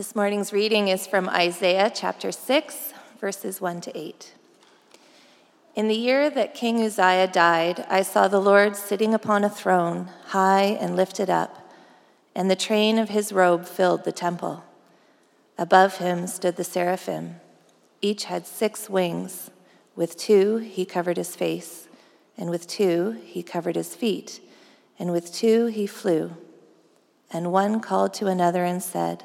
This morning's reading is from Isaiah chapter 6, verses 1 to 8. In the year that King Uzziah died, I saw the Lord sitting upon a throne, high and lifted up, and the train of his robe filled the temple. Above him stood the seraphim. Each had six wings. With two he covered his face, and with two he covered his feet, and with two he flew. And one called to another and said,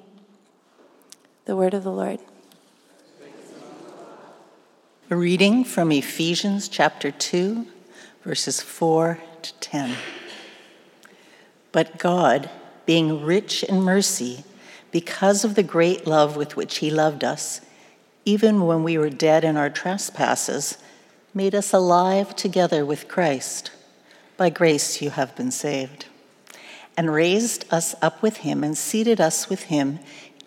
The word of the Lord. A reading from Ephesians chapter 2, verses 4 to 10. But God, being rich in mercy, because of the great love with which He loved us, even when we were dead in our trespasses, made us alive together with Christ. By grace you have been saved. And raised us up with Him and seated us with Him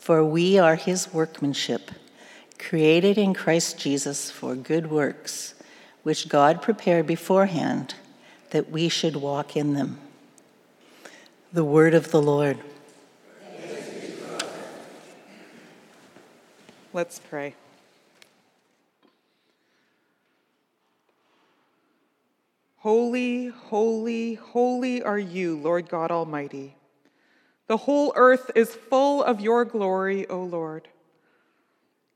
For we are his workmanship, created in Christ Jesus for good works, which God prepared beforehand that we should walk in them. The word of the Lord. Let's pray. Holy, holy, holy are you, Lord God Almighty. The whole earth is full of your glory, O Lord.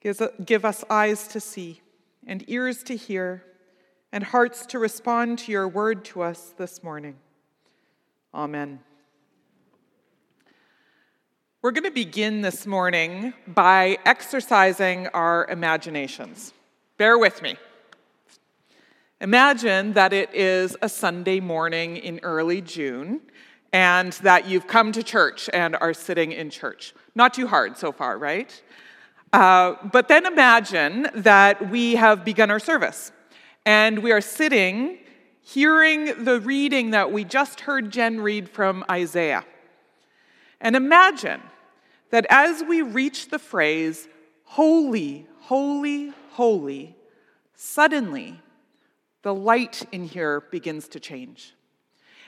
Give us eyes to see, and ears to hear, and hearts to respond to your word to us this morning. Amen. We're going to begin this morning by exercising our imaginations. Bear with me. Imagine that it is a Sunday morning in early June and that you've come to church and are sitting in church. Not too hard so far, right? Uh, but then imagine that we have begun our service and we are sitting hearing the reading that we just heard Jen read from Isaiah. And imagine that as we reach the phrase, holy, holy, holy, suddenly the light in here begins to change.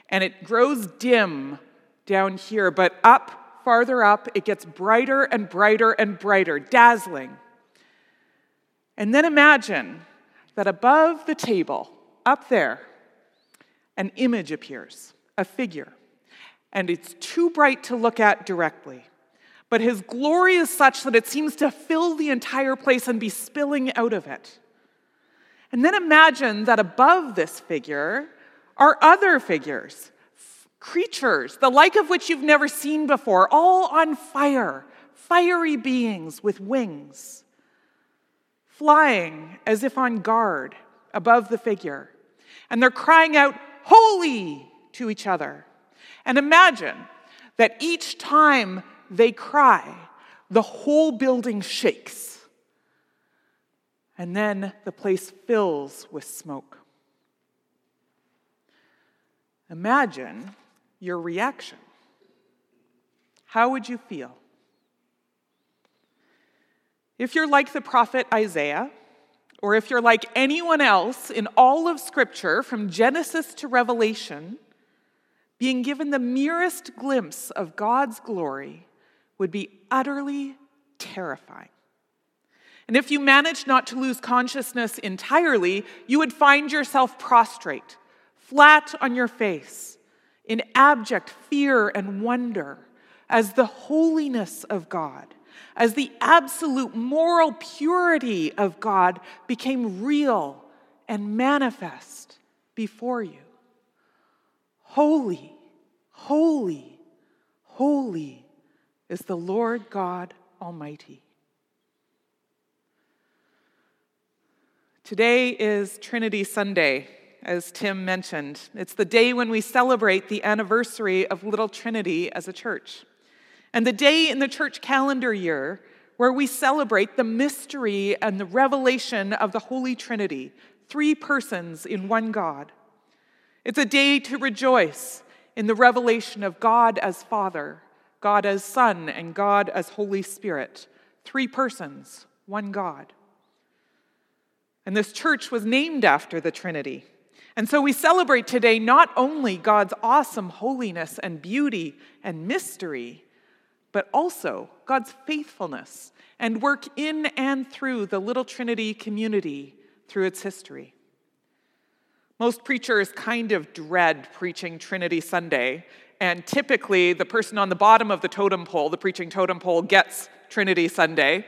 And it grows dim down here, but up, farther up, it gets brighter and brighter and brighter, dazzling. And then imagine that above the table, up there, an image appears, a figure. And it's too bright to look at directly. But his glory is such that it seems to fill the entire place and be spilling out of it. And then imagine that above this figure are other figures, creatures, the like of which you've never seen before, all on fire, fiery beings with wings, flying as if on guard above the figure. And they're crying out, Holy! to each other. And imagine that each time they cry, the whole building shakes. And then the place fills with smoke. Imagine your reaction. How would you feel? If you're like the prophet Isaiah, or if you're like anyone else in all of Scripture, from Genesis to Revelation, being given the merest glimpse of God's glory would be utterly terrifying. And if you managed not to lose consciousness entirely, you would find yourself prostrate, flat on your face, in abject fear and wonder as the holiness of God, as the absolute moral purity of God became real and manifest before you. Holy, holy, holy is the Lord God Almighty. Today is Trinity Sunday, as Tim mentioned. It's the day when we celebrate the anniversary of Little Trinity as a church, and the day in the church calendar year where we celebrate the mystery and the revelation of the Holy Trinity, three persons in one God. It's a day to rejoice in the revelation of God as Father, God as Son, and God as Holy Spirit. Three persons, one God. And this church was named after the Trinity. And so we celebrate today not only God's awesome holiness and beauty and mystery, but also God's faithfulness and work in and through the Little Trinity community through its history. Most preachers kind of dread preaching Trinity Sunday, and typically the person on the bottom of the totem pole, the preaching totem pole, gets Trinity Sunday.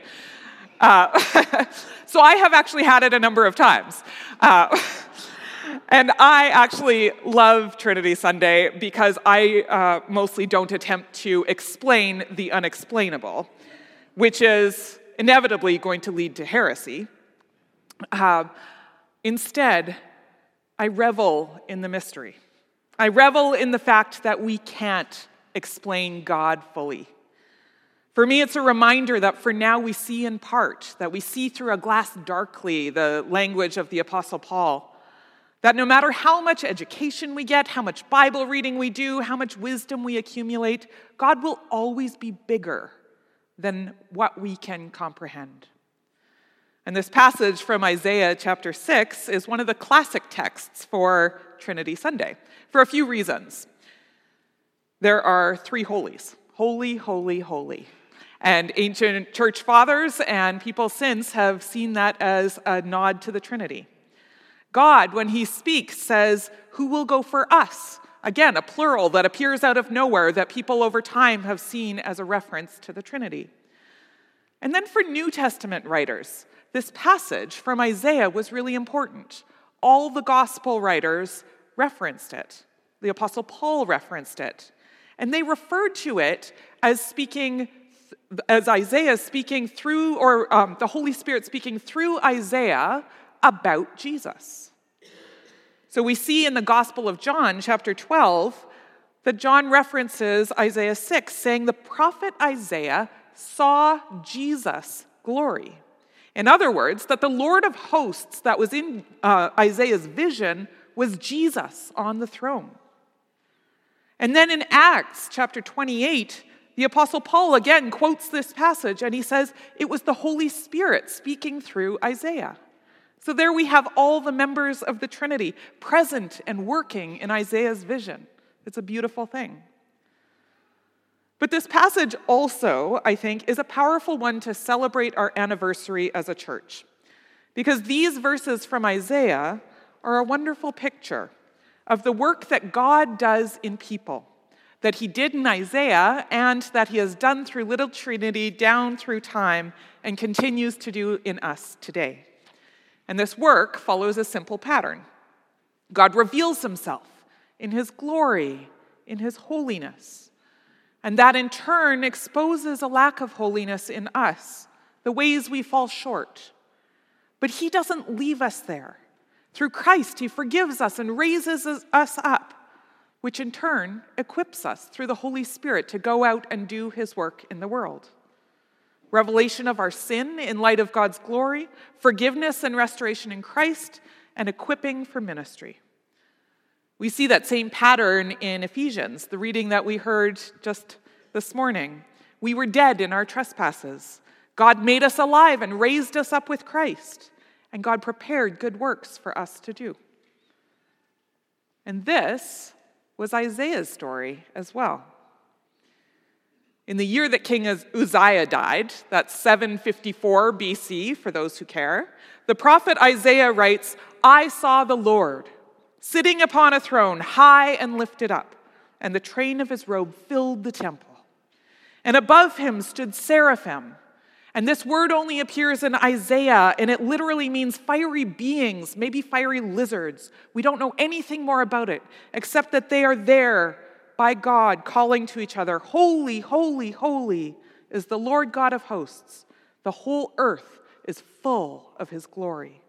Uh, so I have actually had it a number of times. Uh, and I actually love Trinity Sunday because I uh, mostly don't attempt to explain the unexplainable, which is inevitably going to lead to heresy. Uh, instead, I revel in the mystery. I revel in the fact that we can't explain God fully. For me, it's a reminder that for now we see in part, that we see through a glass darkly, the language of the Apostle Paul. That no matter how much education we get, how much Bible reading we do, how much wisdom we accumulate, God will always be bigger than what we can comprehend. And this passage from Isaiah chapter 6 is one of the classic texts for Trinity Sunday for a few reasons. There are three holies holy, holy, holy. And ancient church fathers and people since have seen that as a nod to the Trinity. God, when he speaks, says, Who will go for us? Again, a plural that appears out of nowhere that people over time have seen as a reference to the Trinity. And then for New Testament writers, this passage from Isaiah was really important. All the gospel writers referenced it. The Apostle Paul referenced it. And they referred to it as speaking as Isaiah speaking through, or um, the Holy Spirit speaking through Isaiah about Jesus. So we see in the Gospel of John, chapter 12, that John references Isaiah 6, saying the prophet Isaiah saw Jesus' glory. In other words, that the Lord of hosts that was in uh, Isaiah's vision was Jesus on the throne. And then in Acts chapter 28, the Apostle Paul again quotes this passage and he says, It was the Holy Spirit speaking through Isaiah. So there we have all the members of the Trinity present and working in Isaiah's vision. It's a beautiful thing. But this passage also, I think, is a powerful one to celebrate our anniversary as a church. Because these verses from Isaiah are a wonderful picture of the work that God does in people that he did in Isaiah and that he has done through Little Trinity down through time and continues to do in us today. And this work follows a simple pattern God reveals himself in his glory, in his holiness. And that in turn exposes a lack of holiness in us, the ways we fall short. But he doesn't leave us there. Through Christ, he forgives us and raises us up which in turn equips us through the Holy Spirit to go out and do his work in the world. Revelation of our sin in light of God's glory, forgiveness and restoration in Christ, and equipping for ministry. We see that same pattern in Ephesians, the reading that we heard just this morning. We were dead in our trespasses. God made us alive and raised us up with Christ, and God prepared good works for us to do. And this was Isaiah's story as well. In the year that King Uzziah died, that's 754 BC for those who care, the prophet Isaiah writes, I saw the Lord sitting upon a throne, high and lifted up, and the train of his robe filled the temple. And above him stood seraphim. And this word only appears in Isaiah, and it literally means fiery beings, maybe fiery lizards. We don't know anything more about it, except that they are there by God, calling to each other, Holy, holy, holy is the Lord God of hosts. The whole earth is full of his glory.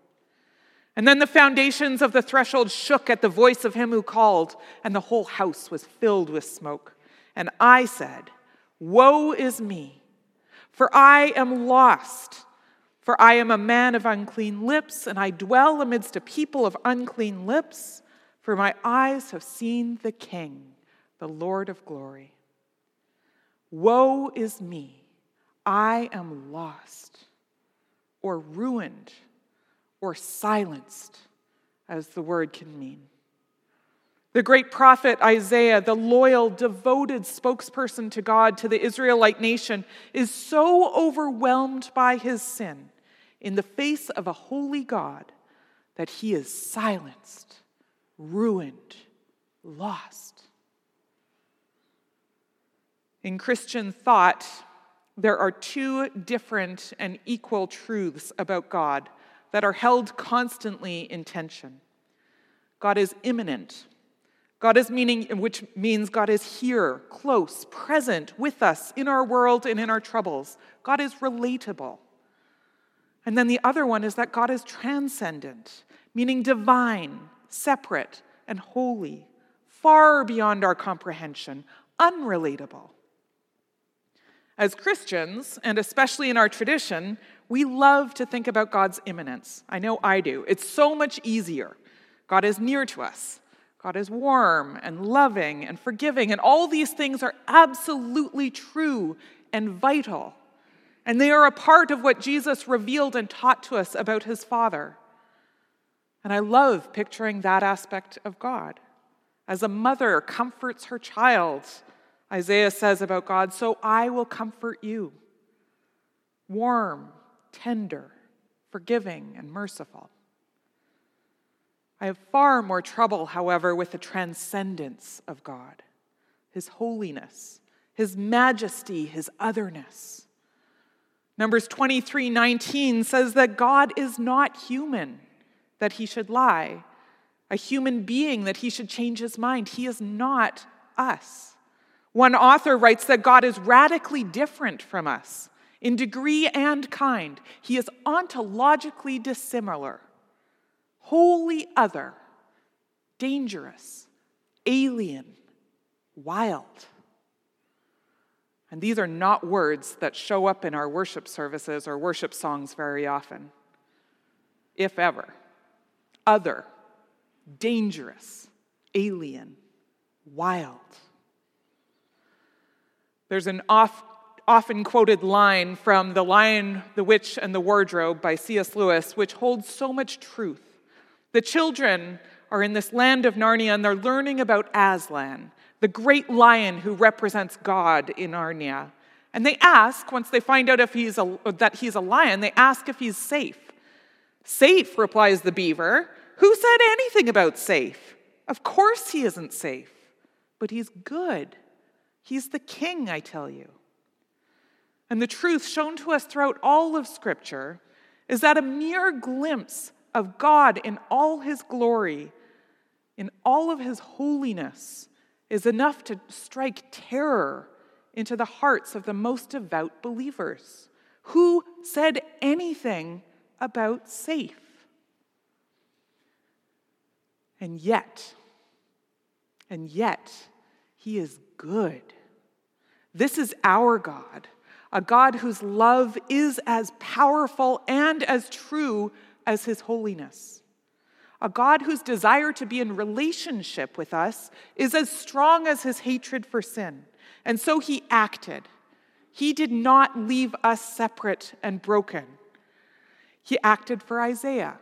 And then the foundations of the threshold shook at the voice of him who called, and the whole house was filled with smoke. And I said, Woe is me, for I am lost. For I am a man of unclean lips, and I dwell amidst a people of unclean lips, for my eyes have seen the King, the Lord of glory. Woe is me, I am lost, or ruined, or silenced, as the word can mean. The great prophet Isaiah, the loyal, devoted spokesperson to God, to the Israelite nation, is so overwhelmed by his sin in the face of a holy God that he is silenced, ruined, lost. In Christian thought, there are two different and equal truths about God that are held constantly in tension. God is immanent God is meaning, which means God is here, close, present with us in our world and in our troubles. God is relatable. And then the other one is that God is transcendent, meaning divine, separate, and holy, far beyond our comprehension, unrelatable. As Christians, and especially in our tradition, we love to think about God's immanence. I know I do. It's so much easier. God is near to us. God is warm and loving and forgiving, and all these things are absolutely true and vital. And they are a part of what Jesus revealed and taught to us about his Father. And I love picturing that aspect of God. As a mother comforts her child, Isaiah says about God, so I will comfort you. Warm, tender, forgiving, and merciful. I have far more trouble, however, with the transcendence of God, His holiness, His majesty, His otherness. Numbers 23 19 says that God is not human, that He should lie, a human being, that He should change His mind. He is not us. One author writes that God is radically different from us in degree and kind. He is ontologically dissimilar wholly other, dangerous, alien, wild. And these are not words that show up in our worship services or worship songs very often, if ever. Other, dangerous, alien, wild. There's an off, often quoted line from The Lion, the Witch, and the Wardrobe by C.S. Lewis, which holds so much truth. The children are in this land of Narnia and they're learning about Aslan, the great lion who represents God in Narnia. And they ask, once they find out if he's a, that he's a lion, they ask if he's safe. Safe, replies the beaver. Who said anything about safe? Of course he isn't safe, but he's good. He's the king, I tell you. And the truth shown to us throughout all of Scripture is that a mere glimpse of God in all his glory, in all of his holiness, is enough to strike terror into the hearts of the most devout believers. Who said anything about safe? And yet, and yet, he is good. This is our God, a God whose love is as powerful and as true as his holiness. A God whose desire to be in relationship with us is as strong as his hatred for sin. And so he acted. He did not leave us separate and broken. He acted for Isaiah.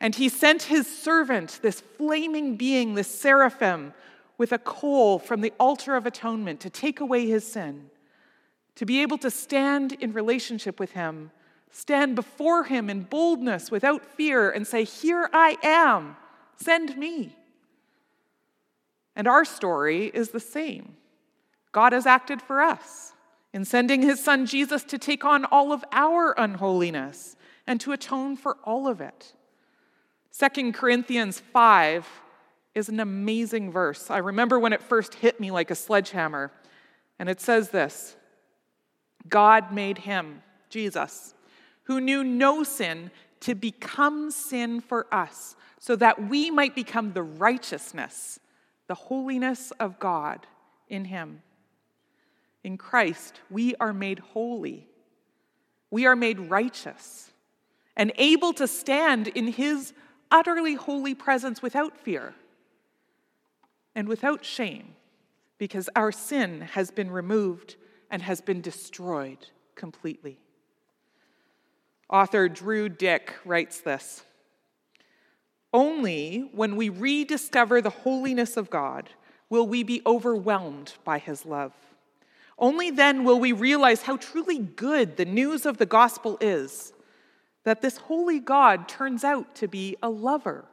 And he sent his servant, this flaming being, this seraphim, with a coal from the altar of atonement to take away his sin, to be able to stand in relationship with him, stand before him in boldness without fear, and say, Here I am, send me. And our story is the same. God has acted for us in sending his son Jesus to take on all of our unholiness and to atone for all of it. 2 Corinthians 5 is an amazing verse. I remember when it first hit me like a sledgehammer. And it says this God made him, Jesus, who knew no sin, to become sin for us, so that we might become the righteousness, the holiness of God in him. In Christ, we are made holy, we are made righteous, and able to stand in his utterly holy presence without fear and without shame, because our sin has been removed and has been destroyed completely. Author Drew Dyck writes this Only when we rediscover the holiness of God will we be overwhelmed by his love. Only then will we realize how truly good the news of the gospel is that this holy God turns out to be a lover,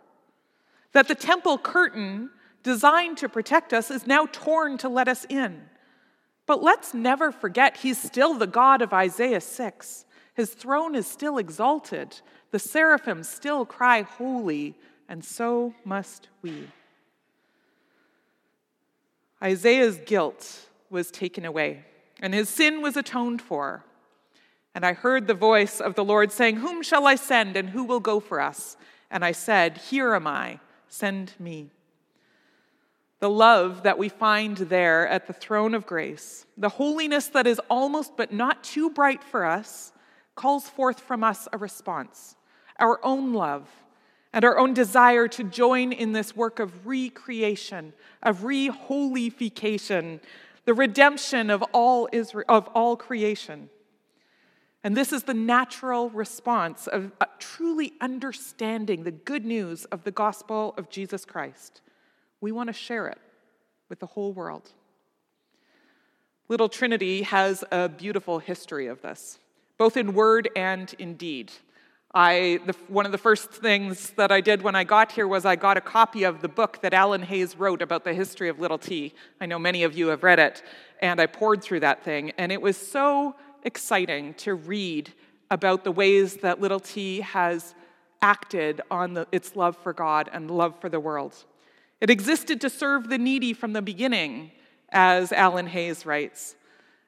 that the temple curtain designed to protect us is now torn to let us in. But let's never forget he's still the God of Isaiah 6. His throne is still exalted. The seraphim still cry, Holy, and so must we. Isaiah's guilt was taken away, and his sin was atoned for. And I heard the voice of the Lord saying, Whom shall I send, and who will go for us? And I said, Here am I, send me. The love that we find there at the throne of grace, the holiness that is almost but not too bright for us, calls forth from us a response our own love and our own desire to join in this work of recreation, of reholification, the redemption of all Israel, of all creation. And this is the natural response of uh, truly understanding the good news of the gospel of Jesus Christ. We want to share it with the whole world. Little Trinity has a beautiful history of this, both in word and in deed. I, the, one of the first things that I did when I got here was I got a copy of the book that Alan Hayes wrote about the history of Little T. I know many of you have read it, and I poured through that thing, and it was so exciting to read about the ways that Little T has acted on the, its love for God and love for the world. It existed to serve the needy from the beginning, as Alan Hayes writes.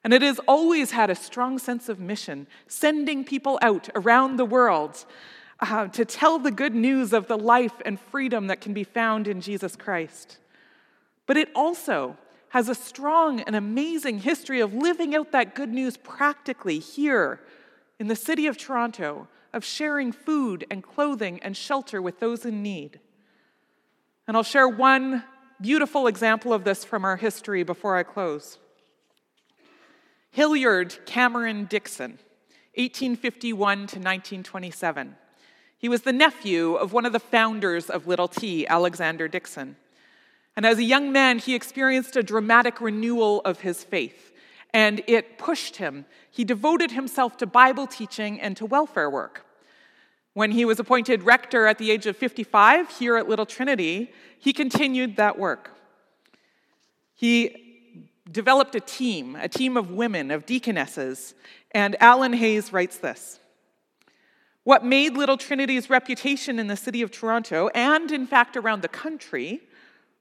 And it has always had a strong sense of mission, sending people out around the world uh, to tell the good news of the life and freedom that can be found in Jesus Christ. But it also has a strong and amazing history of living out that good news practically here in the city of Toronto, of sharing food and clothing and shelter with those in need. And I'll share one beautiful example of this from our history before I close. Hilliard Cameron Dixon, 1851 to 1927. He was the nephew of one of the founders of Little T, Alexander Dixon. And as a young man, he experienced a dramatic renewal of his faith, and it pushed him. He devoted himself to Bible teaching and to welfare work. When he was appointed rector at the age of 55 here at Little Trinity, he continued that work. He developed a team, a team of women, of deaconesses, and Alan Hayes writes this. What made Little Trinity's reputation in the city of Toronto, and in fact around the country,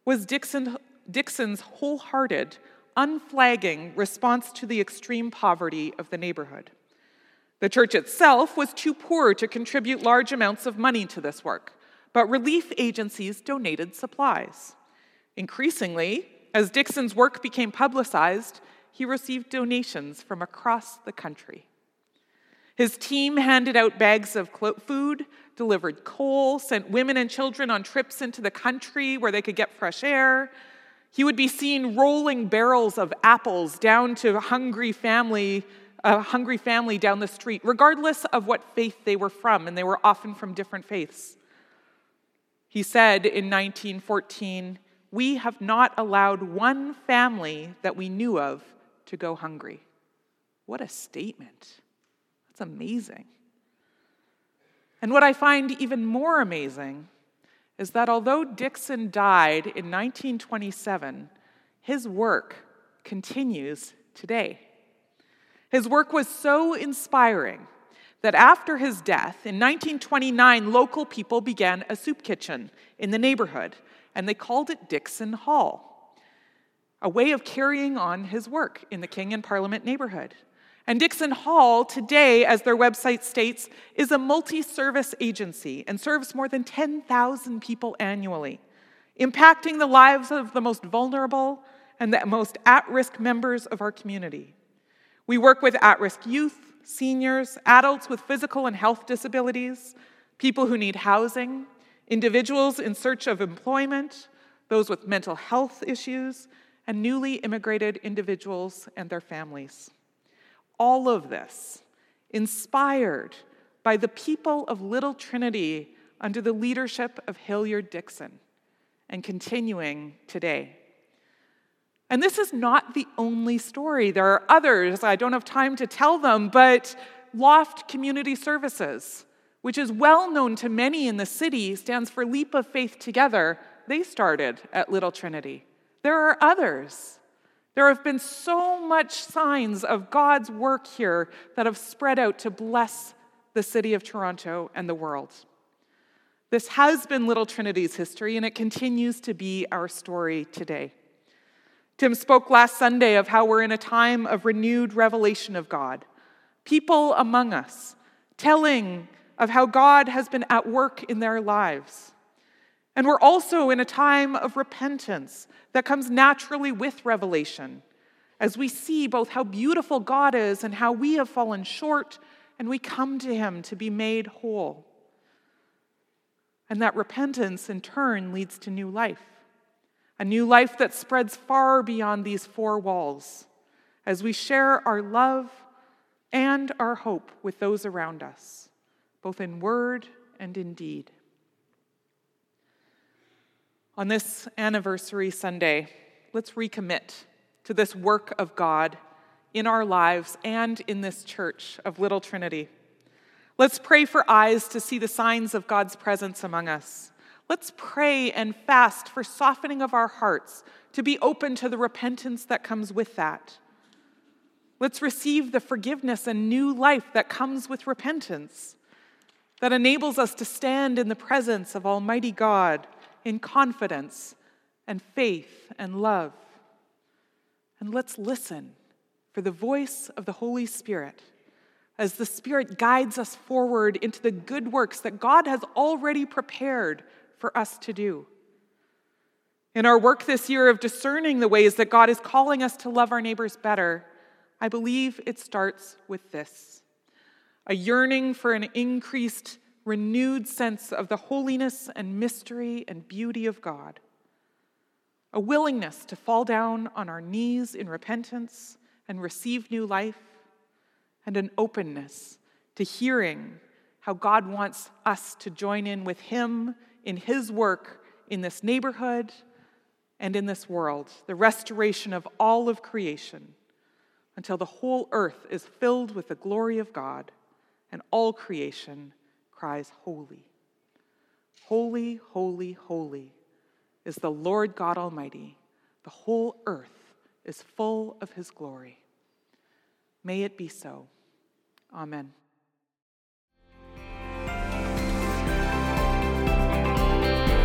was Dixon, Dixon's wholehearted, unflagging response to the extreme poverty of the neighborhood. The church itself was too poor to contribute large amounts of money to this work, but relief agencies donated supplies. Increasingly, as Dixon's work became publicized, he received donations from across the country. His team handed out bags of food, delivered coal, sent women and children on trips into the country where they could get fresh air. He would be seen rolling barrels of apples down to hungry family a hungry family down the street, regardless of what faith they were from, and they were often from different faiths. He said in 1914, We have not allowed one family that we knew of to go hungry. What a statement! That's amazing. And what I find even more amazing is that although Dixon died in 1927, his work continues today. His work was so inspiring that after his death, in 1929, local people began a soup kitchen in the neighborhood, and they called it Dixon Hall, a way of carrying on his work in the King and Parliament neighborhood. And Dixon Hall, today, as their website states, is a multi service agency and serves more than 10,000 people annually, impacting the lives of the most vulnerable and the most at risk members of our community. We work with at risk youth, seniors, adults with physical and health disabilities, people who need housing, individuals in search of employment, those with mental health issues, and newly immigrated individuals and their families all of this inspired by the people of Little Trinity under the leadership of Hilliard Dixon and continuing today. And this is not the only story. There are others. I don't have time to tell them, but Loft Community Services, which is well known to many in the city, stands for Leap of Faith Together. They started at Little Trinity. There are others. There have been so much signs of God's work here that have spread out to bless the city of Toronto and the world. This has been Little Trinity's history, and it continues to be our story today. Tim spoke last Sunday of how we're in a time of renewed revelation of God. People among us telling of how God has been at work in their lives. And we're also in a time of repentance that comes naturally with revelation as we see both how beautiful God is and how we have fallen short, and we come to Him to be made whole. And that repentance, in turn, leads to new life, a new life that spreads far beyond these four walls as we share our love and our hope with those around us, both in word and in deed. On this anniversary Sunday, let's recommit to this work of God in our lives and in this church of Little Trinity. Let's pray for eyes to see the signs of God's presence among us. Let's pray and fast for softening of our hearts to be open to the repentance that comes with that. Let's receive the forgiveness and new life that comes with repentance, that enables us to stand in the presence of Almighty God in confidence and faith and love. And let's listen for the voice of the Holy Spirit as the Spirit guides us forward into the good works that God has already prepared for us to do. In our work this year of discerning the ways that God is calling us to love our neighbors better, I believe it starts with this. A yearning for an increased renewed sense of the holiness and mystery and beauty of God, a willingness to fall down on our knees in repentance and receive new life, and an openness to hearing how God wants us to join in with Him in His work in this neighborhood and in this world, the restoration of all of creation, until the whole earth is filled with the glory of God and all creation cries, Holy. Holy, holy, holy is the Lord God Almighty. The whole earth is full of his glory. May it be so. Amen.